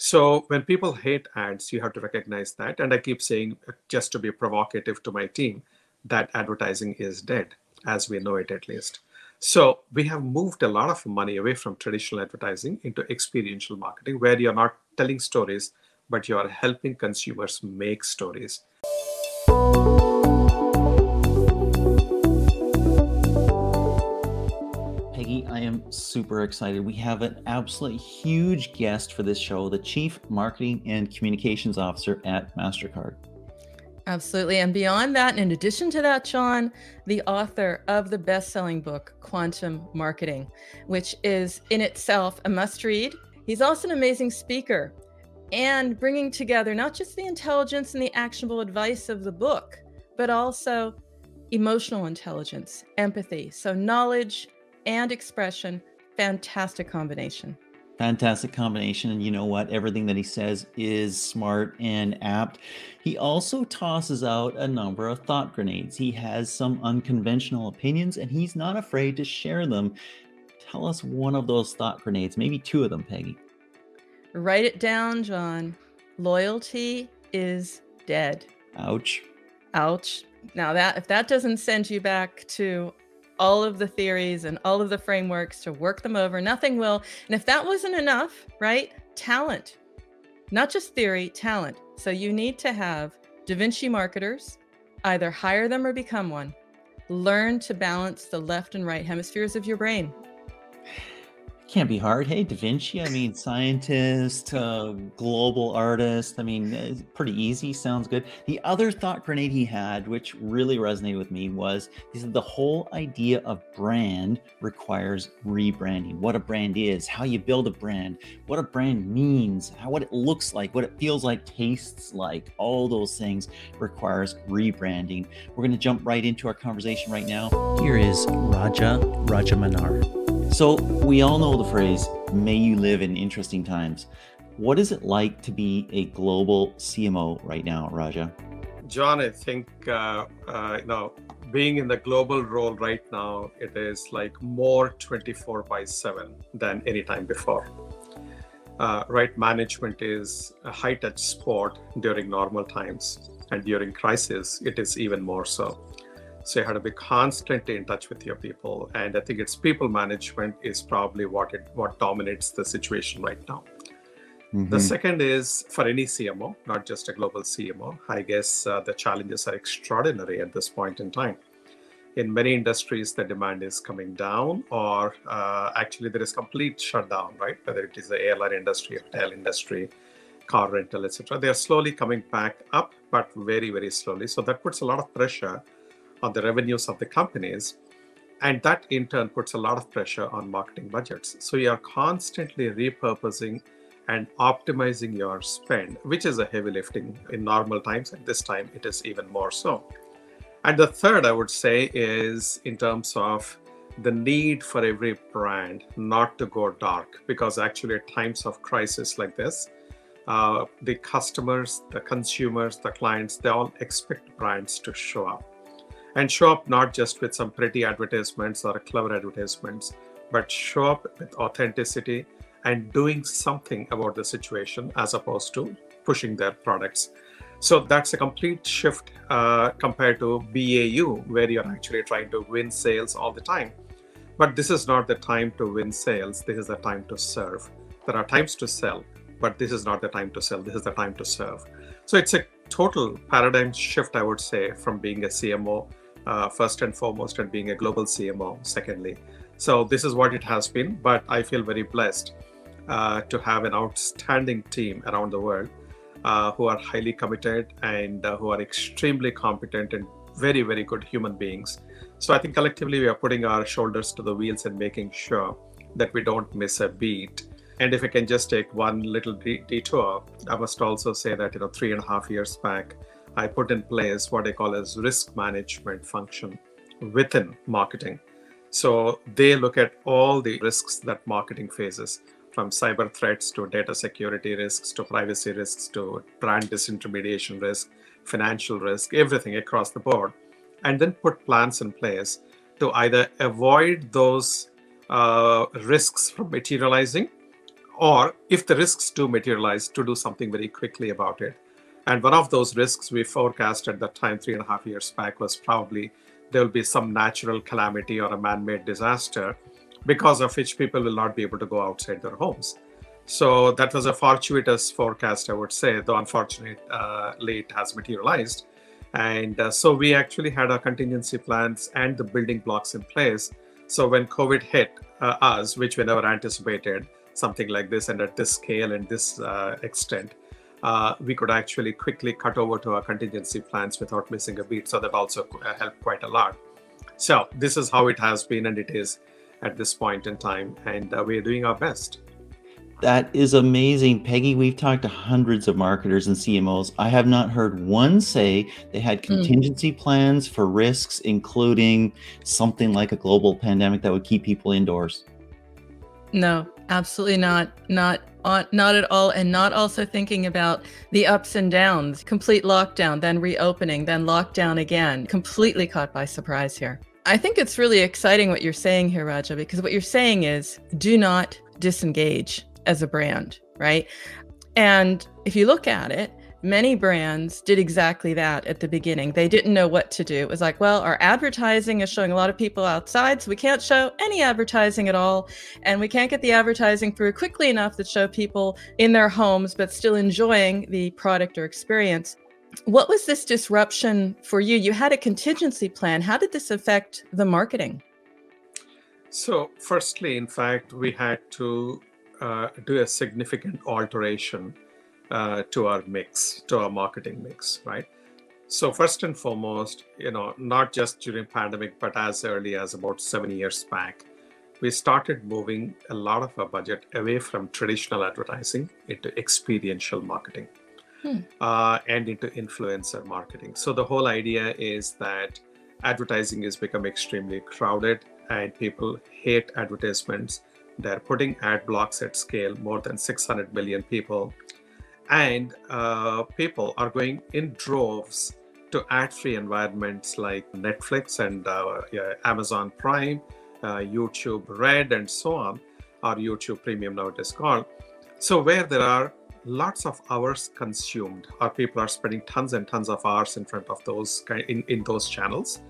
So when people hate ads, you have to recognize that. And I keep saying, uh, just to be provocative to my team, that advertising is dead, as we know it at least. So we have moved a lot of money away from traditional advertising into experiential marketing, where you're not telling stories, but you are helping consumers make stories. I am super excited. We have an absolutely huge guest for this show, the Chief Marketing and Communications Officer at MasterCard. Absolutely. And beyond that, in addition to that, John, the author of the best selling book, Quantum Marketing, which is in itself a must read. He's also an amazing speaker and bringing together not just the intelligence and the actionable advice of the book, but also emotional intelligence, empathy. So, knowledge, and expression. Fantastic combination. Fantastic combination. And you know what? Everything that he says is smart and apt. He also tosses out a number of thought grenades. He has some unconventional opinions and he's not afraid to share them. Tell us one of those thought grenades, maybe two of them, Peggy. Write it down, John. Loyalty is dead. Ouch. Ouch. Now that if that doesn't send you back to all of the theories and all of the frameworks to work them over. Nothing will. And if that wasn't enough, right? Talent, not just theory, talent. So you need to have Da Vinci marketers either hire them or become one. Learn to balance the left and right hemispheres of your brain can't be hard. Hey, Da Vinci, I mean, scientist, uh, global artist. I mean, pretty easy. Sounds good. The other thought grenade he had, which really resonated with me, was he said the whole idea of brand requires rebranding. What a brand is, how you build a brand, what a brand means, how what it looks like, what it feels like, tastes like. All those things requires rebranding. We're going to jump right into our conversation right now. Here is Raja Rajamannar. So, we all know the phrase, may you live in interesting times. What is it like to be a global CMO right now, Raja? John, I think, uh, uh, you know, being in the global role right now, it is like more 24 by 7 than any time before. Uh, right management is a high touch sport during normal times, and during crisis, it is even more so. So you have to be constantly in touch with your people. And I think it's people management is probably what it what dominates the situation right now. Mm-hmm. The second is for any CMO, not just a global CMO. I guess uh, the challenges are extraordinary at this point in time. In many industries, the demand is coming down, or uh, actually there is complete shutdown, right? Whether it is the airline industry, hotel industry, car rental, etc. They are slowly coming back up, but very, very slowly. So that puts a lot of pressure on the revenues of the companies. And that in turn puts a lot of pressure on marketing budgets. So you are constantly repurposing and optimizing your spend, which is a heavy lifting in normal times. And this time it is even more so. And the third, I would say, is in terms of the need for every brand not to go dark, because actually, at times of crisis like this, uh, the customers, the consumers, the clients, they all expect brands to show up and show up not just with some pretty advertisements or clever advertisements, but show up with authenticity and doing something about the situation as opposed to pushing their products. So that's a complete shift uh, compared to BAU, where you're actually trying to win sales all the time. But this is not the time to win sales. This is the time to serve. There are times to sell, but this is not the time to sell. This is the time to serve. So it's a total paradigm shift, I would say, from being a CMO uh, first and foremost, and being a global CMO, secondly. So this is what it has been, but I feel very blessed uh, to have an outstanding team around the world uh, who are highly committed and uh, who are extremely competent and very, very good human beings. So I think collectively we are putting our shoulders to the wheels and making sure that we don't miss a beat. And if I can just take one little detour, I must also say that you know three and a half years back, I put in place what I call as risk management function within marketing. So they look at all the risks that marketing faces from cyber threats to data security risks to privacy risks to brand disintermediation risk, financial risk, everything across the board, and then put plans in place to either avoid those uh, risks from materializing or if the risks do materialize, to do something very quickly about it. And one of those risks we forecast at that time, three and a half years back, was probably there will be some natural calamity or a man made disaster because of which people will not be able to go outside their homes. So that was a fortuitous forecast, I would say, though unfortunately uh, late has materialized. And uh, so we actually had our contingency plans and the building blocks in place. So when COVID hit uh, us, which we never anticipated, something like this and at this scale and this uh, extent, uh, we could actually quickly cut over to our contingency plans without missing a beat. So that also uh, helped quite a lot. So this is how it has been and it is at this point in time. And we're doing our best. That is amazing. Peggy, we've talked to hundreds of marketers and CMOs. I have not heard one say they had hmm. contingency mm. plans for risks, including something like a global pandemic that would keep people indoors. No, absolutely not. Not not at all and not also thinking about the ups and downs complete lockdown then reopening then lockdown again completely caught by surprise here i think it's really exciting what you're saying here raja because what you're saying is do not disengage as a brand, right? And if you look at it, many brands did exactly that at the beginning. They didn't know what to do. It was like, well, our advertising is showing a lot of people outside, so we can't show any advertising at all. And we can't get the advertising through quickly enough to show people in their homes, but still enjoying the product or experience. What was this disruption for you? You had a contingency plan. How did this affect the marketing? So, firstly, in fact, we had to uh, do a significant alteration uh, to our mix, to our marketing mix, right? So first and foremost, you know, not just during pandemic, but as early as about seven years back, we started moving a lot of our budget away from traditional advertising into experiential marketing hmm. uh, and into influencer marketing. So the whole idea is that advertising has become extremely crowded and people hate advertisements they're putting ad blocks at scale, more than 600 million people. And uh, people are going in droves to ad free environments like Netflix and uh, yeah, Amazon Prime, uh, YouTube Red, and so on, or YouTube Premium now it is called. So, where there are lots of hours consumed, or people are spending tons and tons of hours in front of those in, in those channels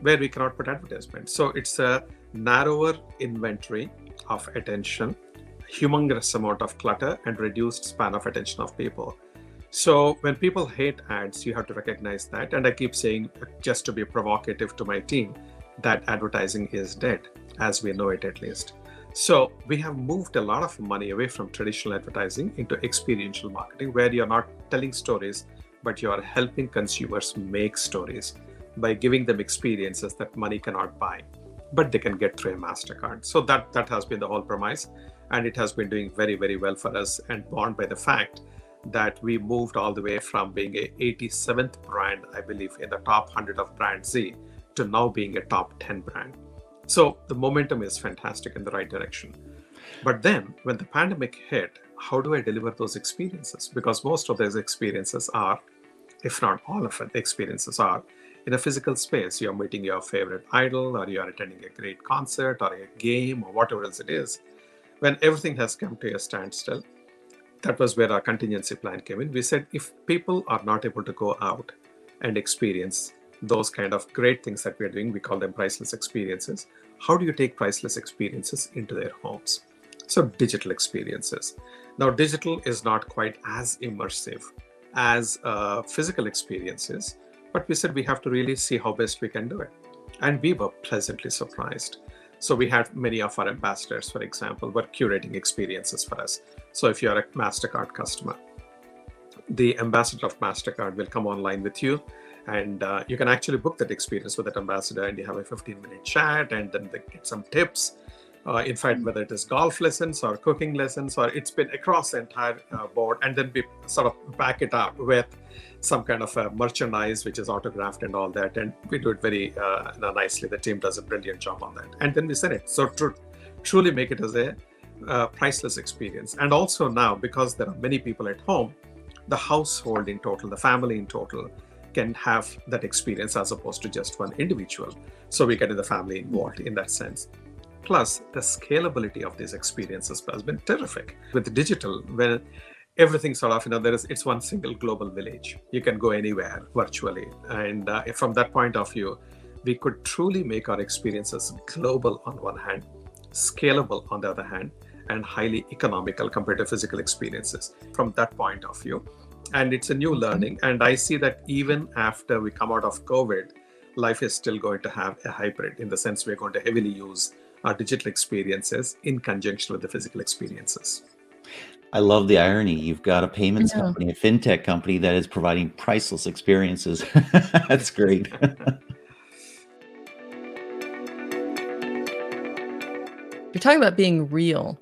where we cannot put advertisements. So, it's a narrower inventory of attention, humongous amount of clutter, and reduced span of attention of people. So when people hate ads, you have to recognize that. And I keep saying, just to be provocative to my team, that advertising is dead, as we know it at least. So we have moved a lot of money away from traditional advertising into experiential marketing, where you're not telling stories, but you are helping consumers make stories by giving them experiences that money cannot buy but they can get through a mastercard so that that has been the whole premise and it has been doing very very well for us and borne by the fact that we moved all the way from being a 87th brand i believe in the top 100 of BrandZ to now being a top 10 brand so the momentum is fantastic in the right direction but then when the pandemic hit how do i deliver those experiences because most of those experiences are if not all of it experiences are in a physical space. You're meeting your favorite idol, or you're attending a great concert, or a game, or whatever else it is. When everything has come to a standstill, that was where our contingency plan came in. We said if people are not able to go out and experience those kind of great things that we're doing, we call them priceless experiences. How do you take priceless experiences into their homes? So, digital experiences. Now, digital is not quite as immersive as uh, physical experiences, but we said we have to really see how best we can do it. And we were pleasantly surprised. So we had many of our ambassadors, for example, were curating experiences for us. So if you're a MasterCard customer, the ambassador of MasterCard will come online with you and uh, you can actually book that experience with that ambassador and you have a 15 minute chat and then they get some tips uh, in fact, whether it is golf lessons or cooking lessons, or it's been across the entire uh, board, and then we sort of back it up with some kind of a merchandise which is autographed and all that, and we do it very uh, nicely. The team does a brilliant job on that, and then we send it. So to truly make it as a uh, priceless experience, and also now because there are many people at home, the household in total, the family in total, can have that experience as opposed to just one individual. So we get the family involved in that sense. Plus, the scalability of these experiences has been terrific. With digital, when everything sort of, you know, there is it's one single global village. You can go anywhere virtually, and uh, from that point of view, we could truly make our experiences global on one hand, scalable on the other hand, and highly economical compared to physical experiences from that point of view. And it's a new learning. And I see that even after we come out of COVID, life is still going to have a hybrid in the sense we're going to heavily use our digital experiences in conjunction with the physical experiences. I love the irony. You've got a payments company, a fintech company that is providing priceless experiences. That's great. You're talking about being real.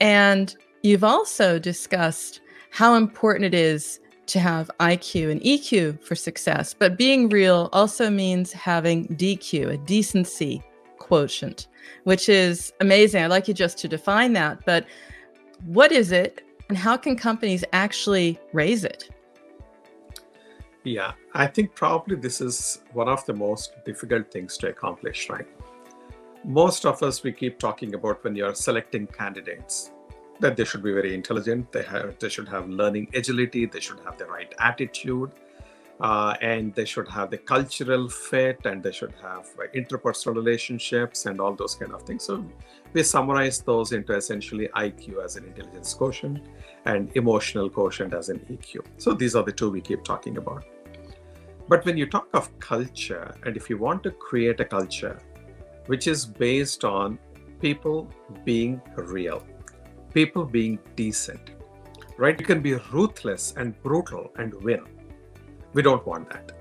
And you've also discussed how important it is to have IQ and EQ for success. But being real also means having DQ, a decency quotient, which is amazing. I'd like you just to define that. But what is it and how can companies actually raise it? Yeah, I think probably this is one of the most difficult things to accomplish, right? most of us we keep talking about when you're selecting candidates that they should be very intelligent they have they should have learning agility they should have the right attitude uh, and they should have the cultural fit and they should have interpersonal relationships and all those kind of things so we summarize those into essentially iq as an intelligence quotient and emotional quotient as an eq so these are the two we keep talking about but when you talk of culture and if you want to create a culture which is based on people being real, people being decent, right? You can be ruthless and brutal and win. We don't want that.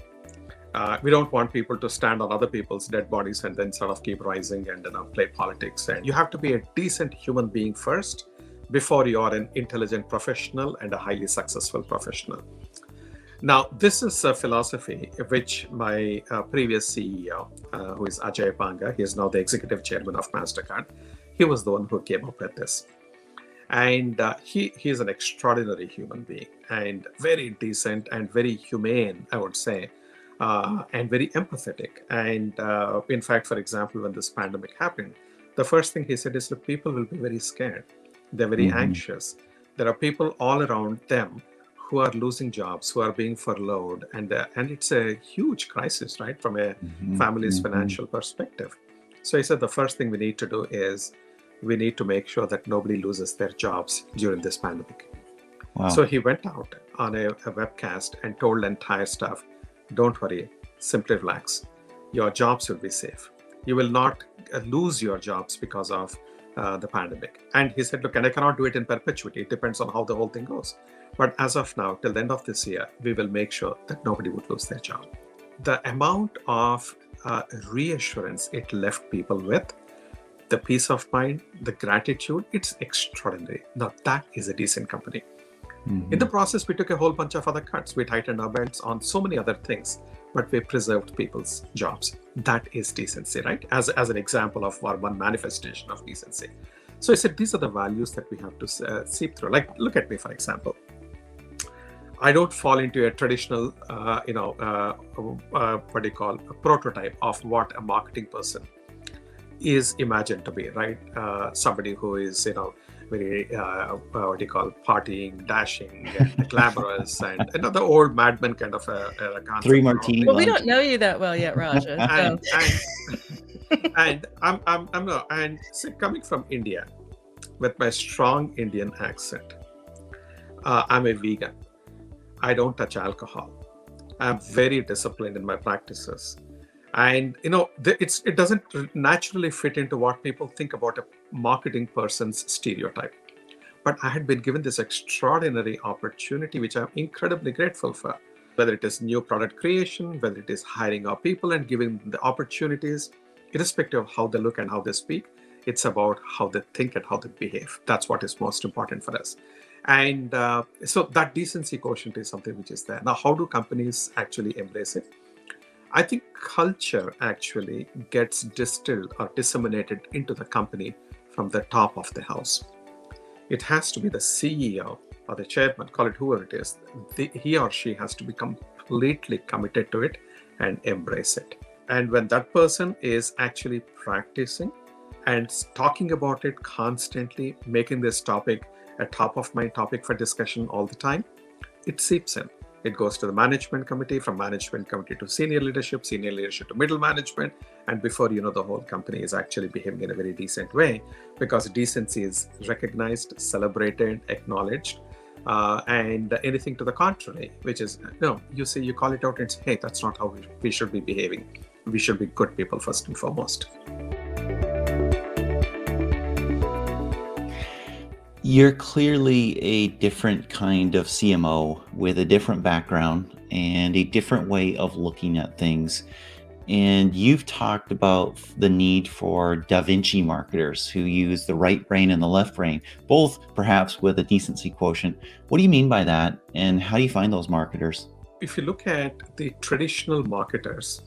Uh, we don't want people to stand on other people's dead bodies and then sort of keep rising and you know, play politics. And you have to be a decent human being first before you are an intelligent professional and a highly successful professional. Now, this is a philosophy which my uh, previous CEO, uh, who is Ajay Banga, he is now the executive chairman of MasterCard, he was the one who came up with this. And uh, he, he is an extraordinary human being and very decent and very humane, I would say, uh, and very empathetic. And uh, in fact, for example, when this pandemic happened, the first thing he said is that people will be very scared. They're very mm-hmm. anxious. There are people all around them who are losing jobs, who are being furloughed, and uh, and it's a huge crisis, right, from a mm-hmm. family's mm-hmm. financial perspective. So he said the first thing we need to do is we need to make sure that nobody loses their jobs during this pandemic. Wow. So he went out on a, a webcast and told entire staff, "Don't worry, simply relax. Your jobs will be safe. You will not uh, lose your jobs because of." Uh, the pandemic. And he said, Look, and I cannot do it in perpetuity. It depends on how the whole thing goes. But as of now, till the end of this year, we will make sure that nobody would lose their job. The amount of uh, reassurance it left people with, the peace of mind, the gratitude, it's extraordinary. Now, that is a decent company. Mm-hmm. In the process, we took a whole bunch of other cuts. We tightened our belts on so many other things, but we preserved people's jobs. That is decency, right? As, as an example of our one manifestation of decency. So I said, these are the values that we have to uh, seep through. Like, look at me, for example. I don't fall into a traditional, uh, you know, uh, uh, what do you call a prototype of what a marketing person is imagined to be, right? Uh, somebody who is, you know, very uh, uh, what do you call partying, dashing, and glamorous, and another old madman kind of a, a three martini. Well, we don't know you that well yet, Raja. and, and, and, I'm, I'm, I'm not, and so coming from India, with my strong Indian accent, I'm a vegan. I don't touch alcohol. I'm very disciplined in my practices. And you know, it's it doesn't naturally fit into what people think about a marketing person's stereotype. But I had been given this extraordinary opportunity, which I'm incredibly grateful for. Whether it is new product creation, whether it is hiring our people and giving them the opportunities, irrespective of how they look and how they speak, it's about how they think and how they behave. That's what is most important for us and uh, so that decency quotient is something which is there now how do companies actually embrace it i think culture actually gets distilled or disseminated into the company from the top of the house it has to be the ceo or the chairman call it whoever it is the, he or she has to be completely committed to it and embrace it and when that person is actually practicing and talking about it constantly, making this topic a top of mind topic for discussion all the time, it seeps in. It goes to the management committee, from management committee to senior leadership, senior leadership to middle management. And before you know, the whole company is actually behaving in a very decent way because decency is recognized, celebrated, acknowledged. Uh, and anything to the contrary, which is, know, you say, you call it out and say, hey, that's not how we, we should be behaving. We should be good people first and foremost. You're clearly a different kind of CMO with a different background and a different way of looking at things. And you've talked about the need for Da Vinci marketers who use the right brain and the left brain, both perhaps with a decency quotient. What do you mean by that? And how do you find those marketers? If you look at the traditional marketers,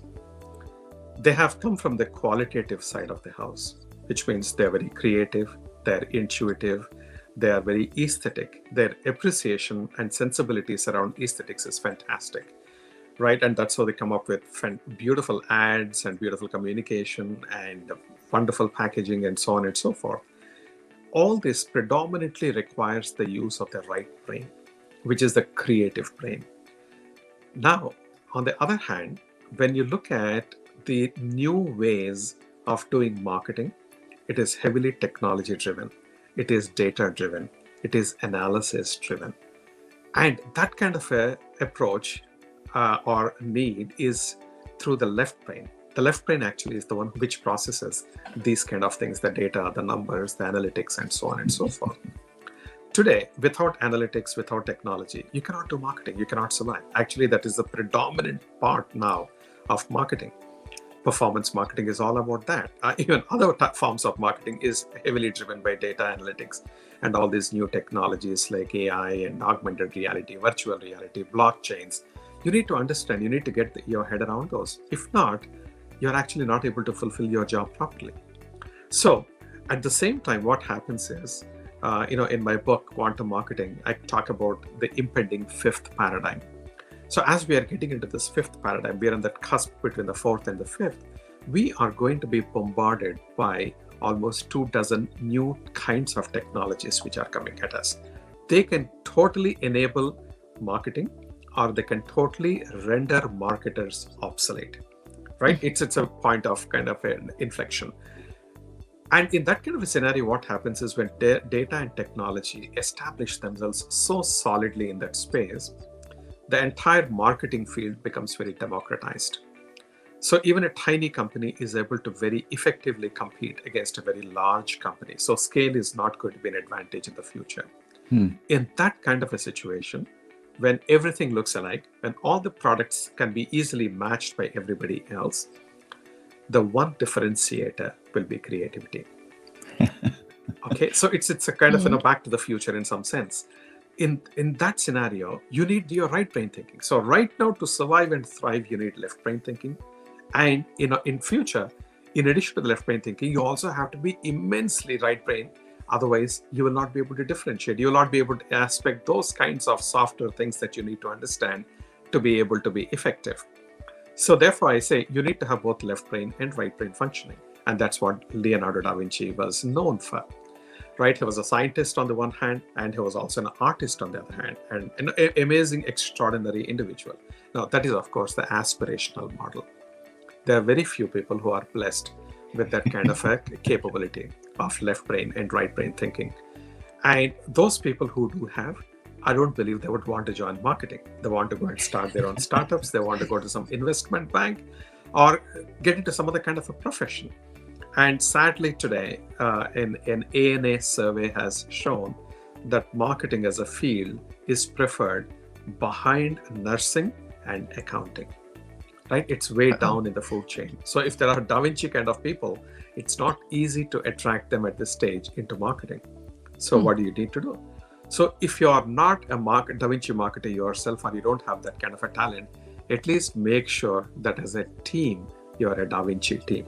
they have come from the qualitative side of the house, which means they're very creative, they're intuitive, they are very aesthetic. Their appreciation and sensibilities around aesthetics is fantastic, right? And that's how they come up with beautiful ads and beautiful communication and wonderful packaging and so on and so forth. All this predominantly requires the use of the right brain, which is the creative brain. Now, on the other hand, when you look at the new ways of doing marketing, it is heavily technology driven it is data driven, it is analysis driven. And that kind of a approach uh, or need is through the left brain. The left brain actually is the one which processes these kind of things the data, the numbers, the analytics, and so on and so forth. Today, without analytics, without technology, you cannot do marketing, you cannot survive. Actually, that is the predominant part now of marketing performance marketing is all about that. Uh, even other t- forms of marketing is heavily driven by data analytics and all these new technologies like AI and augmented reality, virtual reality, blockchains. You need to understand, you need to get the, your head around those. If not, you're actually not able to fulfill your job properly. So, at the same time, what happens is, uh, you know, in my book, Quantum Marketing, I talk about the impending fifth paradigm so as we are getting into this fifth paradigm, we are on that cusp between the fourth and the fifth. We are going to be bombarded by almost two dozen new kinds of technologies which are coming at us. They can totally enable marketing or they can totally render marketers obsolete. Right? It's it's a point of kind of an inflection. And in that kind of a scenario, what happens is when da- data and technology establish themselves so solidly in that space, the entire marketing field becomes very democratized. So even a tiny company is able to very effectively compete against a very large company. So scale is not going to be an advantage in the future. Hmm. In that kind of a situation, when everything looks alike, when all the products can be easily matched by everybody else, the one differentiator will be creativity. okay, so it's it's a kind of you know back to the future in some sense in in that scenario you need your right brain thinking. So right now to survive and thrive you need left brain thinking. And in in future in addition to the left brain thinking you also have to be immensely right brain. Otherwise you will not be able to differentiate. You will not be able to aspect those kinds of softer things that you need to understand to be able to be effective. So therefore i say you need to have both left brain and right brain functioning. And that's what leonardo da vinci was known for right? He was a scientist on the one hand, and he was also an artist on the other hand, and an amazing, extraordinary individual. Now, that is, of course, the aspirational model. There are very few people who are blessed with that kind of a capability of left brain and right brain thinking. And those people who do have, I don't believe they would want to join marketing. They want to go and start their own startups. They want to go to some investment bank or get into some other kind of a profession and sadly, today, uh, an, an ANA survey has shown that marketing as a field is preferred behind nursing and accounting. Right? It's way uh-huh. down in the food chain. So if there are Da Vinci kind of people, it's not easy to attract them at this stage into marketing. So hmm. what do you need to do? So if you are not a market, Da Vinci marketer yourself or you don't have that kind of a talent, at least make sure that as a team, you're a Da Vinci team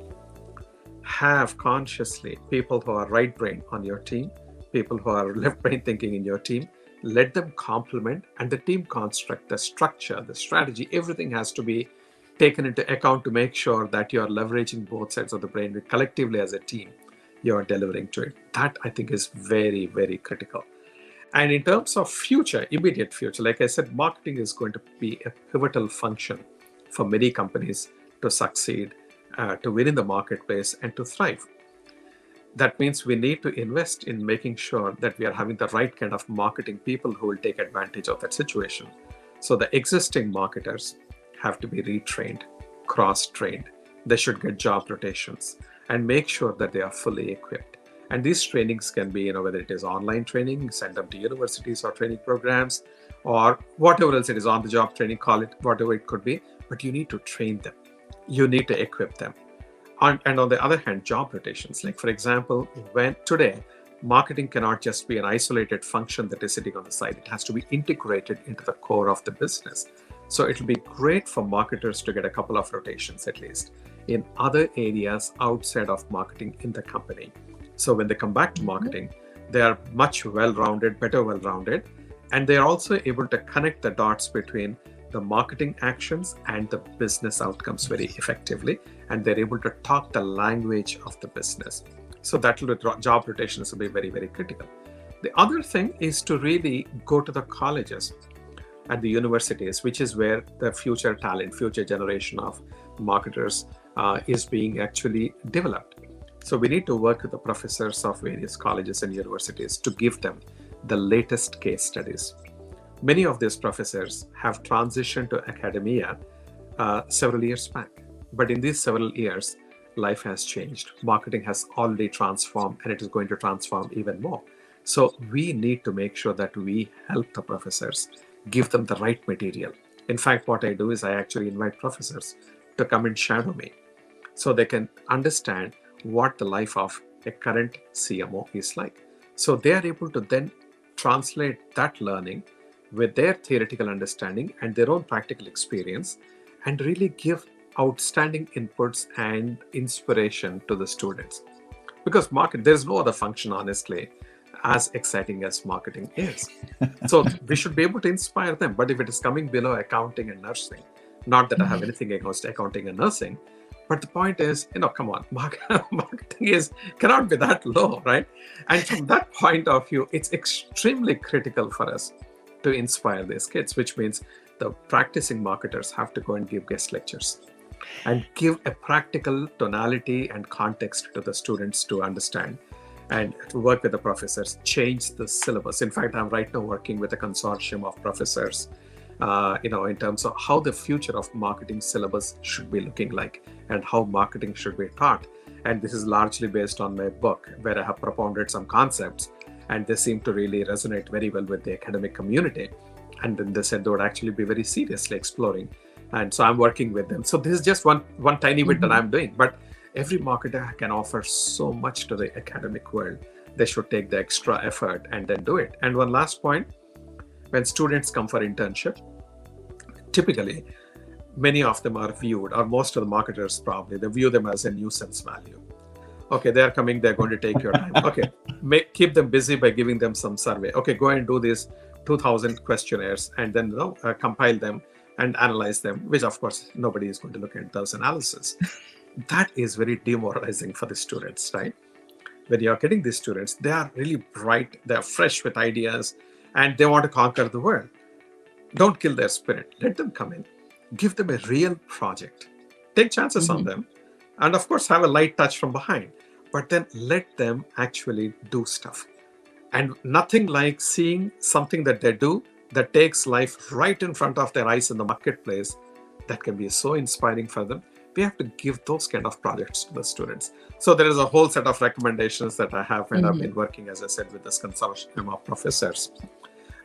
have consciously people who are right brain on your team, people who are left brain thinking in your team. Let them complement and the team construct, the structure, the strategy, everything has to be taken into account to make sure that you are leveraging both sides of the brain collectively as a team. you're delivering to it. That I think is very, very critical. And in terms of future, immediate future, like I said, marketing is going to be a pivotal function for many companies to succeed, uh, to win in the marketplace, and to thrive. That means we need to invest in making sure that we are having the right kind of marketing people who will take advantage of that situation. So the existing marketers have to be retrained, cross trained. They should get job rotations and make sure that they are fully equipped. And these trainings can be, you know, whether it is online training, send them to universities or training programs, or whatever else it is on the job training, call it whatever it could be. But you need to train them, you need to equip them. On, and on the other hand, job rotations. Like, for example, when today, marketing cannot just be an isolated function that is sitting on the side, it has to be integrated into the core of the business. So it'll be great for marketers to get a couple of rotations at least in other areas outside of marketing in the company. So when they come back to mm-hmm. marketing, they are much well rounded, better well rounded, and they are also able to connect the dots between the marketing actions and the business outcomes very effectively. And they're able to talk the language of the business. So that will job rotations will be very, very critical. The other thing is to really go to the colleges at the universities, which is where the future talent, future generation of marketers uh, is being actually developed. So we need to work with the professors of various colleges and universities to give them the latest case studies. Many of these professors have transitioned to academia uh, several years back. But in these several years, life has changed. Marketing has already transformed and it is going to transform even more. So we need to make sure that we help the professors give them the right material. In fact, what I do is I actually invite professors to come and shadow me so they can understand what the life of a current CMO is like. So they are able to then translate that learning with their theoretical understanding and their own practical experience and really give outstanding inputs and inspiration to the students. Because market, there's no other function, honestly, as exciting as marketing is. so we should be able to inspire them. But if it is coming below accounting and nursing, not that I have mm-hmm. anything against accounting and nursing, but the point is, you know, come on, marketing is cannot be that low, right? And from that point of view, it's extremely critical for us to inspire these kids, which means the practicing marketers have to go and give guest lectures and give a practical tonality and context to the students to understand and to work with the professors, change the syllabus. In fact, I'm right now working with a consortium of professors, uh, you know, in terms of how the future of marketing syllabus should be looking like and how marketing should be taught. And this is largely based on my book, where I have propounded some concepts, and they seem to really resonate very well with the academic community. And then they said they would actually be very seriously exploring. And so I'm working with them. So this is just one one tiny bit mm-hmm. that I'm doing. But every marketer can offer so much to the academic world. They should take the extra effort and then do it. And one last point when students come for internship, typically many of them are viewed, or most of the marketers probably, they view them as a nuisance value. Okay, they're coming, they're going to take your time. Okay, make, keep them busy by giving them some survey. Okay, go and do these 2000 questionnaires and then you know, uh, compile them and analyze them, which of course nobody is going to look at those analysis that is very demoralizing for the students, right? When you're getting these students, they are really bright, they're fresh with ideas, and they want to conquer the world. Don't kill their spirit. Let them come in. Give them a real project. Take chances mm-hmm. on them. And of course, have a light touch from behind. But then let them actually do stuff. And nothing like seeing something that they do that takes life right in front of their eyes in the marketplace that can be so inspiring for them we have to give those kind of projects to the students. So there is a whole set of recommendations that I have, and mm-hmm. I've been working, as I said, with this consortium of professors.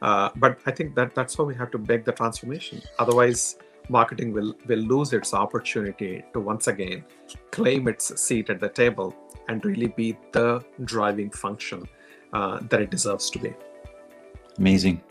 Uh, but I think that that's how we have to make the transformation. Otherwise, marketing will will lose its opportunity to once again claim its seat at the table and really be the driving function uh, that it deserves to be. Amazing.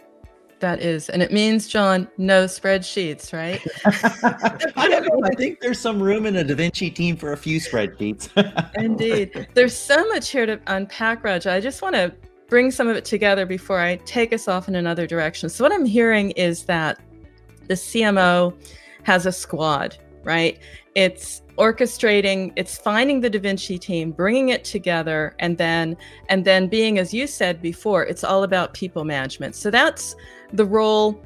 That is, and it means, John, no spreadsheets, right? I don't know. I think there's some room in a Da Vinci team for a few spreadsheets. Indeed. There's so much here to unpack, Raj. I just want to bring some of it together before I take us off in another direction. So, what I'm hearing is that the CMO has a squad right? It's orchestrating, it's finding the Da Vinci team, bringing it together, and then and then being, as you said before, it's all about people management. So that's the role,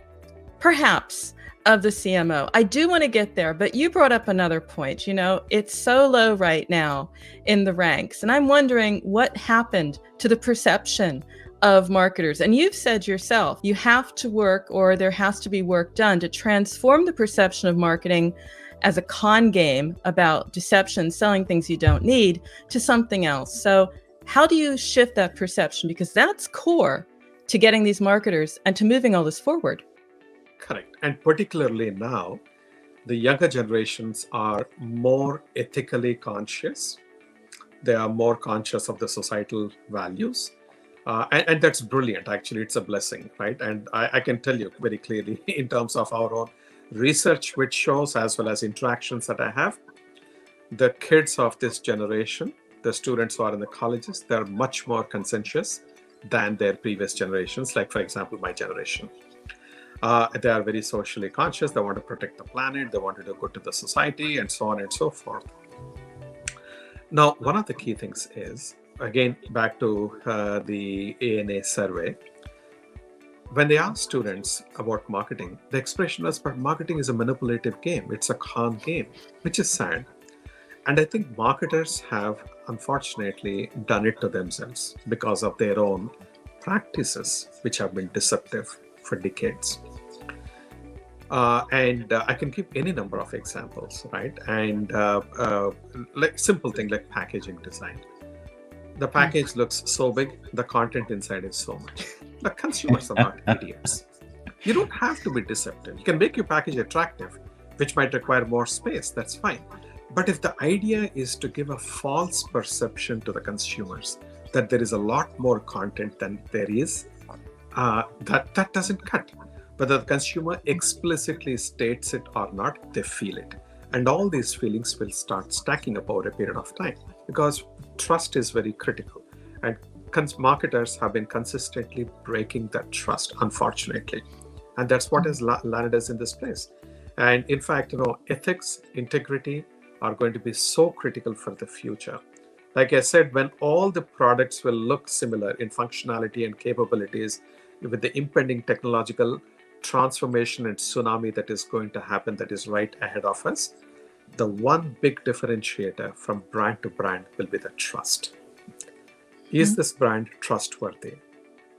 perhaps, of the CMO. I do want to get there, but you brought up another point. You know, it's so low right now in the ranks. And I'm wondering what happened to the perception of marketers. And you've said yourself, you have to work or there has to be work done to transform the perception of marketing as a con game about deception, selling things you don't need, to something else. So, how do you shift that perception? Because that's core to getting these marketers and to moving all this forward. Correct. And particularly now, the younger generations are more ethically conscious. They are more conscious of the societal values. Uh, and, and, that's brilliant. Actually, it's a blessing, right? And I, I can tell you very clearly in terms of our own research which shows as well as interactions that I have, the kids of this generation, the students who are in the colleges, they're much more conscientious than their previous generations, like for example, my generation. Uh, they are very socially conscious. They want to protect the planet. They want to do good to the society, and so on and so forth. Now, one of the key things is again back to uh, the ANA survey when they asked students about marketing, the expression was, but marketing is a manipulative game. It's a con game, which is sad. And I think marketers have unfortunately done it to themselves because of their own practices, which have been deceptive for decades. Uh, and uh, I can give any number of examples, right? And uh, uh like simple thing like packaging design. The package looks so big, the content inside is so much. The consumers are not idiots. You don't have to be deceptive. You can make your package attractive, which might require more space. That's fine. But if the idea is to give a false perception to the consumers that there is a lot more content than there is, uh, that that doesn't cut. Whether the consumer explicitly states it or not, they feel it, and all these feelings will start stacking up over a period of time because trust is very critical, and marketers have been consistently breaking that trust, unfortunately. And that's what has landed us in this place. And in fact, you know, ethics, integrity are going to be so critical for the future. Like I said, when all the products will look similar in functionality and capabilities, with the impending technological transformation and tsunami that is going to happen, that is right ahead of us, the one big differentiator from brand to brand will be the trust. Is mm-hmm. this brand trustworthy?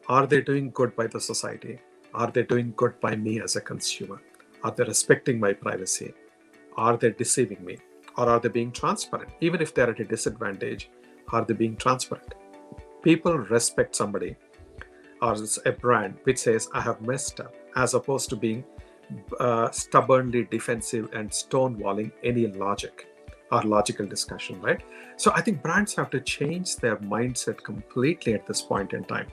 Are they doing good by the society? Are they doing good by me as a consumer? Are they respecting my privacy? Are they deceiving me? Or are they being transparent? Even if they're at a disadvantage, are they being transparent? People respect somebody or a brand which says, I have messed up, as opposed to being uh, stubbornly defensive and stonewalling any logic or logical discussion, right? So I think brands have to change their mindset completely at this point in time.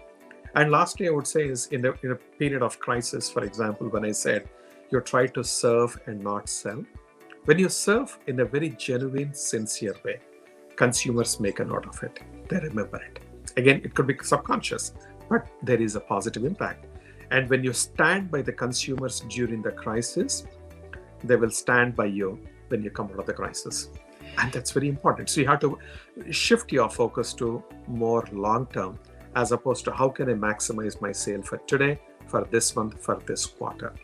And lastly, I would say is in a, in a period of crisis, for example, when I said you try to serve and not sell, when you serve in a very genuine, sincere way, consumers make a note of it. They remember it. Again, it could be subconscious, but there is a positive impact. And when you stand by the consumers during the crisis, they will stand by you when you come out of the crisis. And that's very important. So you have to shift your focus to more long term as opposed to how can i maximize my sale for today for this month for this quarter.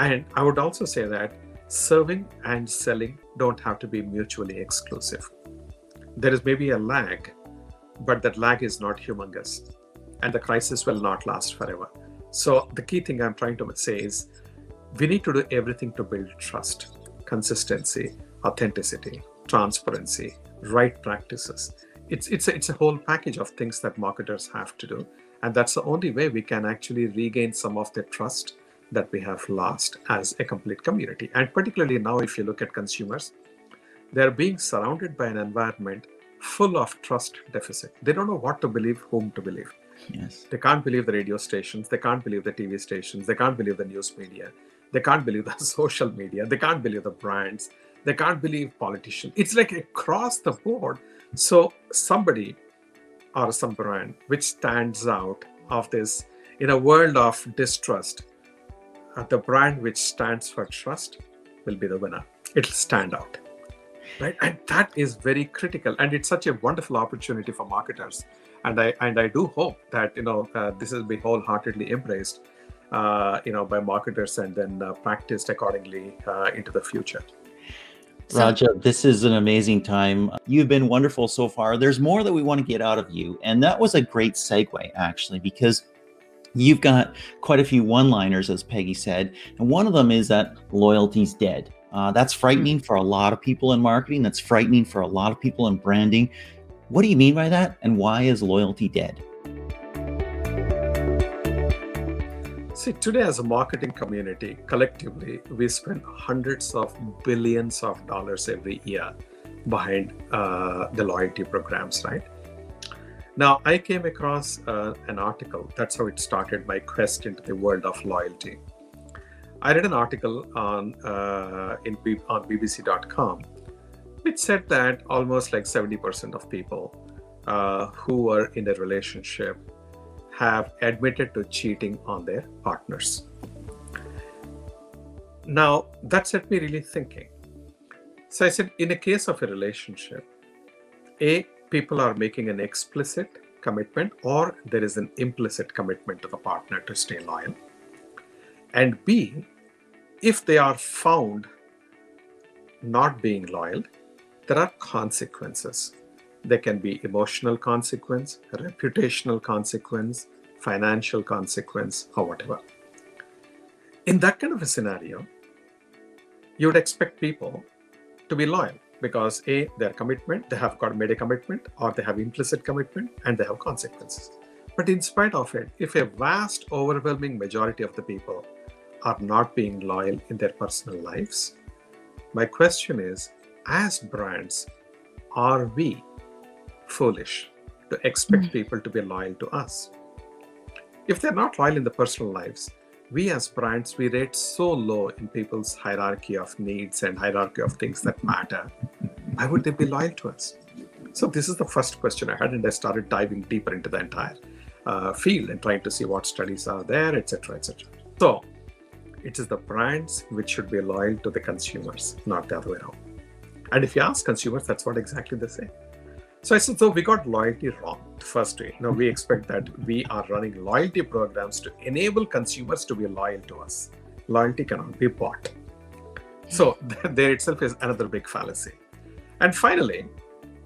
And i would also say that serving and selling don't have to be mutually exclusive. There is maybe a lag but that lag is not humongous. And the crisis will not last forever so the key thing i'm trying to say is we need to do everything to build trust consistency authenticity transparency, right practices. It's it's a, it's a whole package of things that marketers have to do, and that's the only way we can actually regain some of the trust that we have lost as a complete community. And particularly now, if you look at consumers, they're being surrounded by an environment full of trust deficit. They don't know what to believe, whom to believe. Yes. They can't believe the radio stations. They can't believe the TV stations. They can't believe the news media. They can't believe the social media. They can't believe the brands. They can't believe politicians. It's like across the board. So somebody or some brand which stands out of this in a world of distrust, uh, the brand which stands for trust will be the winner. it'll stand out right and that is very critical and it's such a wonderful opportunity for marketers and i and i do hope that you know uh, this will be wholeheartedly embraced uh, you know by marketers and then uh, practiced accordingly uh, into the future Raja, this is an amazing time. You've been wonderful so far. There's more that we want to get out of you. And that was a great segue, actually, because you've got quite a few one liners, as Peggy said. And one of them is that loyalty's dead. Uh, that's frightening for a lot of people in marketing. That's frightening for a lot of people in branding. What do you mean by that? And why is loyalty dead? See, today as a marketing community, collectively, we spend hundreds of billions of dollars every year behind uh, the loyalty programs, right? Now, I came across uh, an article. That's how it started my quest into the world of loyalty. I read an article on uh, in on BBC.com, which said that almost like 70% of people uh, who are in a relationship have admitted to cheating on their partners. Now, that set me really thinking. So I said, in a case of a relationship, A, people are making an explicit commitment or there is an implicit commitment to the partner to stay loyal. And B, if they are found not being loyal, there are consequences. There can be emotional consequence, reputational consequence, financial consequence, or whatever. In that kind of a scenario, you would expect people to be loyal because a their commitment they have got made a commitment or they have implicit commitment and they have consequences but in spite of it if a vast overwhelming majority of the people are not being loyal in their personal lives. My question is as brands, are we foolish to expect mm-hmm. people to be loyal to us? If they're not loyal in the personal lives, we as brands, we rate so low in people's hierarchy of needs and hierarchy of things that matter. Why would they be loyal to us? So, this is the first question I had, and I started diving deeper into the entire uh, field and trying to see what studies are there, etc. etc. So, it is the brands which should be loyal to the consumers, not the other way around. And if you ask consumers, that's what exactly they say. So I said, so we got loyalty wrong the first way. Now we expect that we are running loyalty programs to enable consumers to be loyal to us. Loyalty cannot be bought. So there itself is another big fallacy. And finally,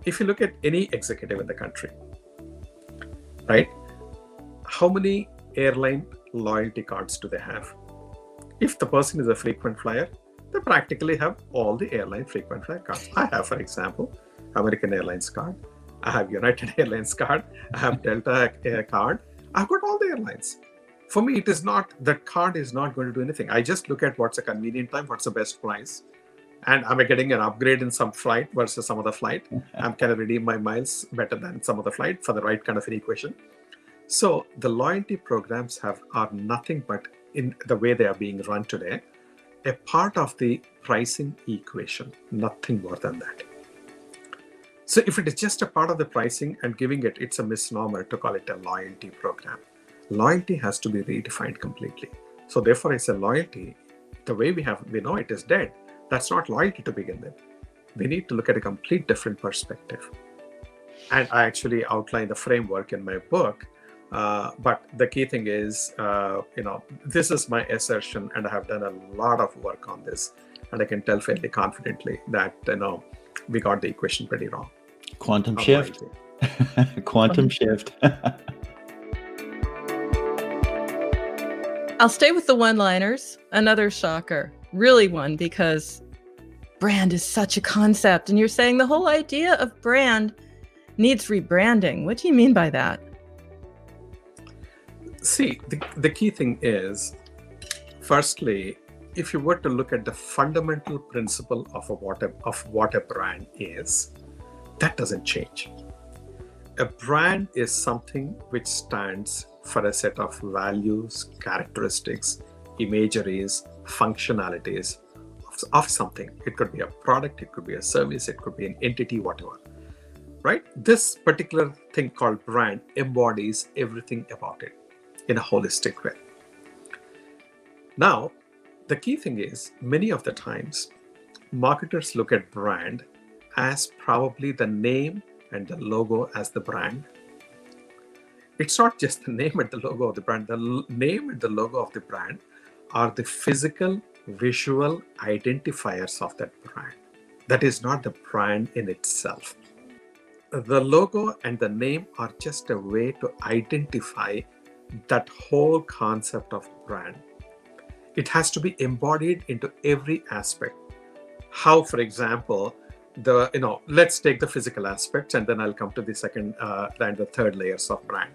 if you look at any executive in the country, right? How many airline loyalty cards do they have? If the person is a frequent flyer, they practically have all the airline frequent flyer cards. I have, for example, American Airlines card. I have United Airlines card. I have Delta Air card. I've got all the airlines. For me, it is not that card is not going to do anything. I just look at what's a convenient time, what's the best price, and am I getting an upgrade in some flight versus some other flight? I'm kind of redeem my miles better than some other flight for the right kind of an equation. So the loyalty programs have are nothing but in the way they are being run today, a part of the pricing equation, nothing more than that. So if it is just a part of the pricing and giving it, it's a misnomer to call it a loyalty program. Loyalty has to be redefined completely. So therefore, it's a loyalty. The way we have we know it is dead. That's not loyalty to begin with. We need to look at a complete different perspective. And I actually outline the framework in my book uh, but the key thing is, uh, you know, this is my assertion, and I have done a lot of work on this, and I can tell fairly confidently that you know we got the equation pretty wrong. Quantum shift. Quantum shift. I'll stay with the one-liners. Another shocker, really one because brand is such a concept, and you're saying the whole idea of brand needs rebranding. What do you mean by that? See, the, the key thing is firstly, if you were to look at the fundamental principle of a what a, of what a brand is, that doesn't change. A brand is something which stands for a set of values, characteristics, imageries, functionalities of, of something. It could be a product, it could be a service, it could be an entity, whatever. Right? This particular thing called brand embodies everything about it in a holistic way. Now, the key thing is many of the times marketers look at brand as probably the name and the logo as the brand. It's not just the name and the logo of the brand. The name and the logo of the brand are the physical, visual identifiers of that brand. That is not the brand in itself. The logo and the name are just a way to identify that whole concept of brand. It has to be embodied into every aspect. How, for example, the you know let's take the physical aspects and then i'll come to the second uh, and the third layers of brand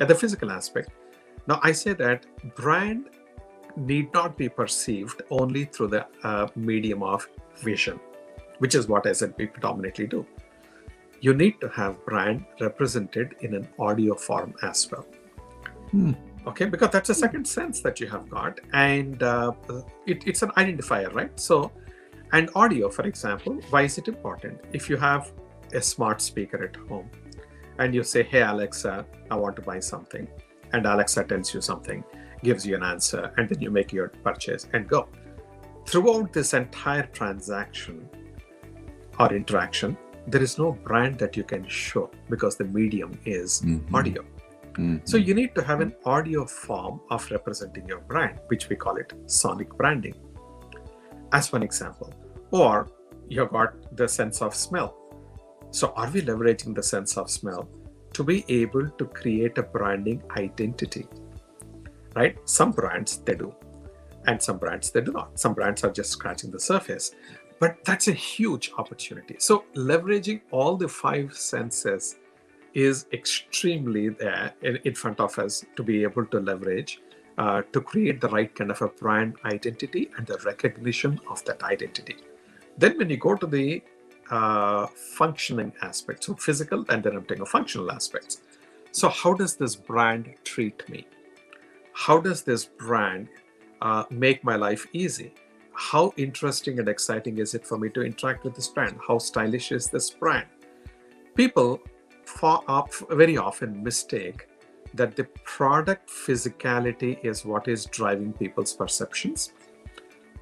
at the physical aspect now i say that brand need not be perceived only through the uh, medium of vision which is what I said we predominantly do you need to have brand represented in an audio form as well Hmm. okay because that's a second sense that you have got and uh, it, it's an identifier right so and audio, for example, why is it important? If you have a smart speaker at home and you say, Hey, Alexa, I want to buy something, and Alexa tells you something, gives you an answer, and then you make your purchase and go. Throughout this entire transaction or interaction, there is no brand that you can show because the medium is Mhm. audio. Mhm. So you need to have an audio form of representing your brand, which we call it sonic branding, as one example. Or you've got the sense of smell. So are we leveraging the sense of smell to be able to create a branding identity? Right? Some brands they do, and some brands they do not. Some brands are just scratching the surface. But that's a huge opportunity. So leveraging all the five senses is extremely there in, front of us to be able to leverage uh, to create the right kind of a brand identity and the recognition of that identity. Then, when you go to the uh, functioning aspects, so physical, and then I'm taking functional aspects. So, how does this brand treat me? How does this brand uh, make my life easy? How interesting and exciting is it for me to interact with this brand? How stylish is this brand? People very often mistake that the product physicality is what is driving people's perceptions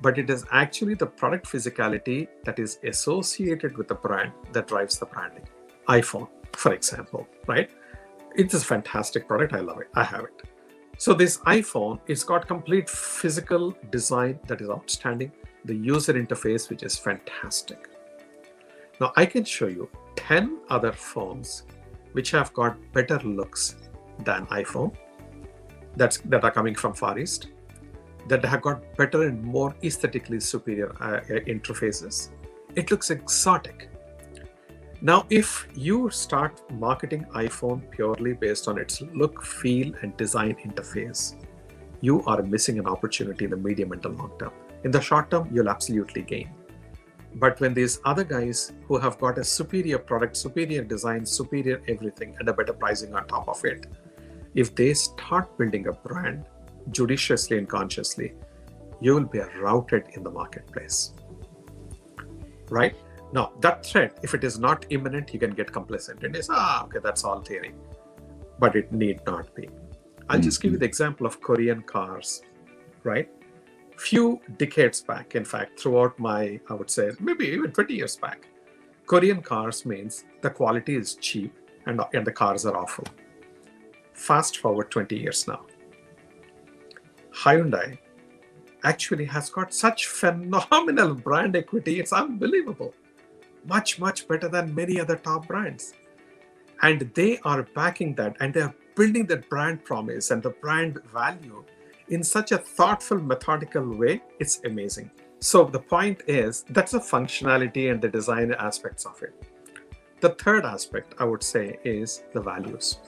but it is actually the product physicality that is associated with the brand that drives the branding. iphone for example right? It's a fantastic product. I love it. I have it. So this iphone it's got complete physical design that is outstanding. The user interface which is fantastic. Now i can show you 10 other phones which have got better looks than iPhone that's that are coming from Far East that have got better and more aesthetically superior uh, interfaces. It looks exotic. Now, if you start marketing iPhone purely based on its look, feel, and design interface, you are missing an opportunity in the medium and the long term. In the short term, you'll absolutely gain. But when these other guys who have got a superior product, superior design, superior everything, and a better pricing on top of it, if they start building a brand judiciously and consciously, you will be routed in the marketplace. Right? Now, that threat, if it is not imminent, you can get complacent and say, ah, okay, that's all theory. But it need not be. I'll just give you the example of Korean cars, right? Few decades back, in fact, throughout my, I would say, maybe even 20 years back, Korean cars means the quality is cheap and, and the cars are awful. Fast forward 20 years now. Hyundai actually has got such phenomenal brand equity, it's unbelievable. Much, much better than many other top brands. And they are backing that and they are building that brand promise and the brand value in such a thoughtful, methodical way. It's amazing. So the point is that's the functionality and the design aspects of it. The third aspect I would say is the values.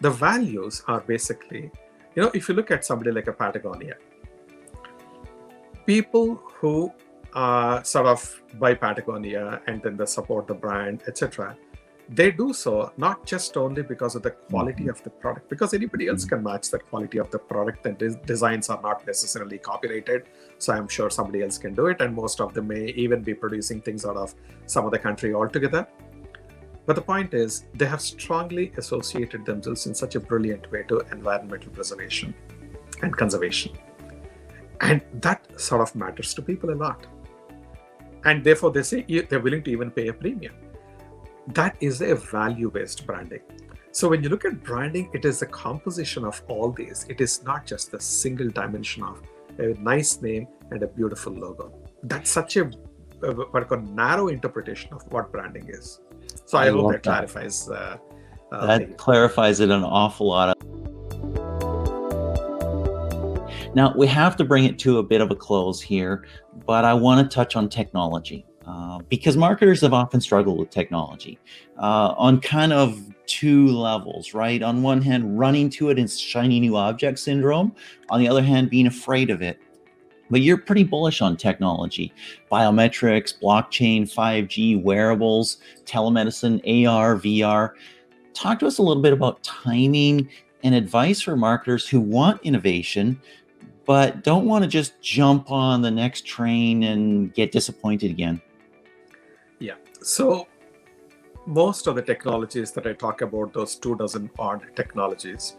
The values are basically, you know, if you look at somebody like a Patagonia, people who uh, sort of buy Patagonia and then they support the brand, etc. They do so not just only because of the quality of the product, because anybody else hmm. can match that quality of the product, and des- designs are not necessarily copyrighted. So I'm sure somebody else can do it, and most of them may even be producing things out of some other country altogether. But the point is, they have strongly associated themselves in such a brilliant way to environmental preservation and conservation. And that sort of matters to people a lot. and therefore they say they're willing to even pay a premium. That is a value based branding. So when you look at branding, it is a composition of all these. It is not just the single dimension of a nice name and a beautiful logo. That's such a, a what I narrow interpretation of what branding is. So I, I hope that, that, clarifies. Uh, uh, that clarifies it an awful lot. Now, we have to bring it to a bit of a close here, but I want to touch on technology uh, because marketers have often struggled with technology uh, on kind of two levels, right? On one hand, running to it in shiny new object syndrome, on the other hand, being afraid of it. But you're pretty bullish on technology, biometrics, blockchain, 5G, wearables, telemedicine, AR, VR. Talk to us a little bit about timing and advice for marketers who want innovation but don't want to just jump on the next train and get disappointed again. So most of the technologies that I talk about, those two dozen odd technologies,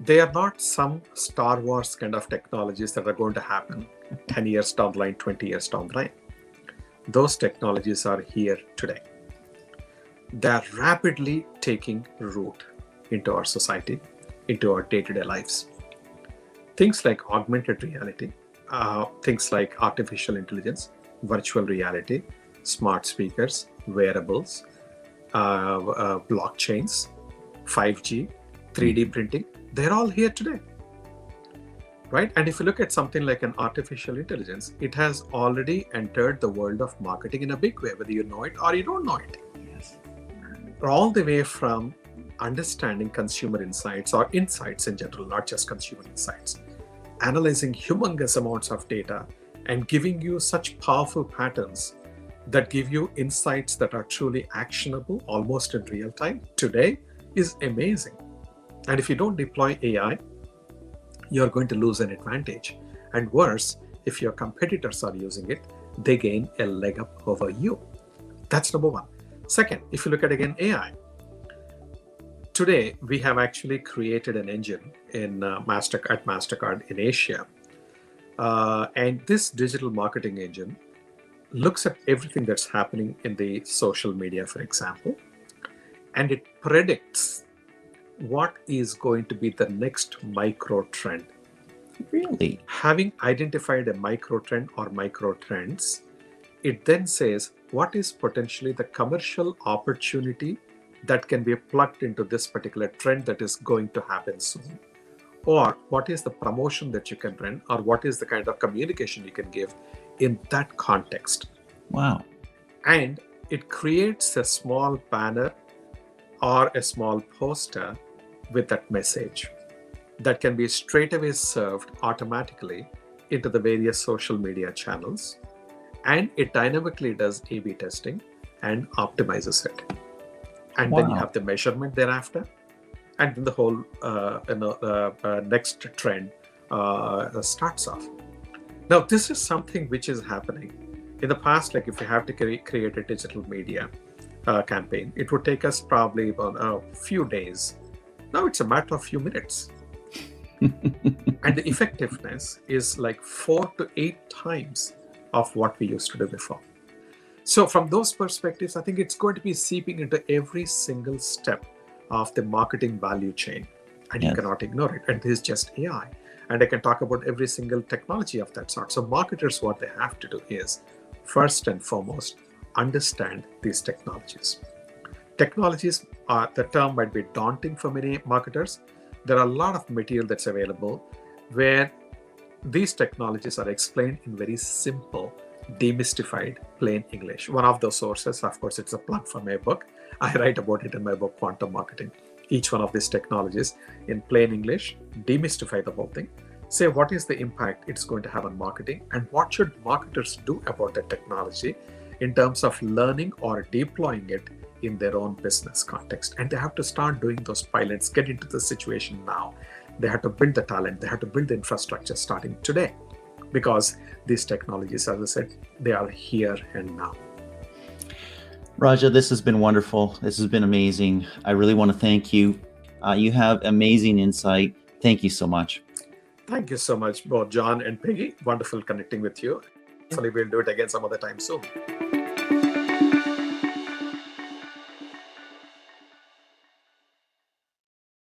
they are not some Star Wars kind of technologies that are going to happen 10 years down the line, 20 years down the line. Those technologies are here today. They're rapidly taking root into our society, into our day to day lives things like augmented reality, uh, things like artificial intelligence, virtual reality, smart speakers, wearables, uh, uh, blockchains, 5G, 3D hmm. printing, they're all here today. Right? And if you look at something like an artificial intelligence, it has already entered the world of marketing in a big way, whether you know it or you don't know it. Yes. All the way from understanding consumer insights or insights in general, not just consumer insights, analyzing humongous amounts of data and giving you such powerful patterns that give you insights that are truly actionable almost in real time today is amazing. And if you don't deploy AI, you're going to lose an advantage. And worse, if your competitors are using it, they gain a leg up over you. That's number one. Second, if you look at again AI, today we have actually created an engine in uh, Master at Mastercard in Asia, uh, and this digital marketing engine looks at everything that's happening in the social media, for example, and it predicts what is going to be the next micro trend. Really? Having identified a micro trend or micro trends, it then says what is potentially the commercial opportunity that can be plugged into this particular trend that is going to happen soon or what is the promotion that you can run or what is the kind of communication you can give in that context. Wow. And it creates a small banner or a small poster with that message that can be straight away served automatically into the various social media channels. And it dynamically does a b testing and optimizes it. And wow. then you have the measurement thereafter. And then the whole uh, you know, uh, uh, next trend uh, starts off now this is something which is happening in the past like if you have to create a digital media uh, campaign it would take us probably about a few days now it's a matter of few minutes and the effectiveness is like four to eight times of what we used to do before so, from those perspectives, I think it's going to be seeping into every single step of the marketing value chain, and yes. you cannot ignore it. And this is just AI. And I can talk about every single technology of that sort. So, marketers, what they have to do is first and foremost, understand these technologies. Technologies, are, the term might be daunting for many marketers. There are a lot of material that's available where these technologies are explained in very simple demystified plain English. One of those sources, of course, it's a plug for my book. I write about it in my book, Quantum Marketing. Each one of these technologies in plain English, demystify the whole thing. Say what is the impact it's going to have on marketing and what should marketers do about the technology in terms of learning or deploying it in their own business context. And they have to start doing those pilots, get into the situation now. They have to build the talent, they have to build the infrastructure starting today because these technologies, as I said, they are here and now. Raja, this has been wonderful. This has been amazing. I really want to thank you. Uh, you have amazing insight. Thank you so much. Thank you so much, both John and Peggy. Wonderful connecting with you. hopefully we'll do it again some other time soon.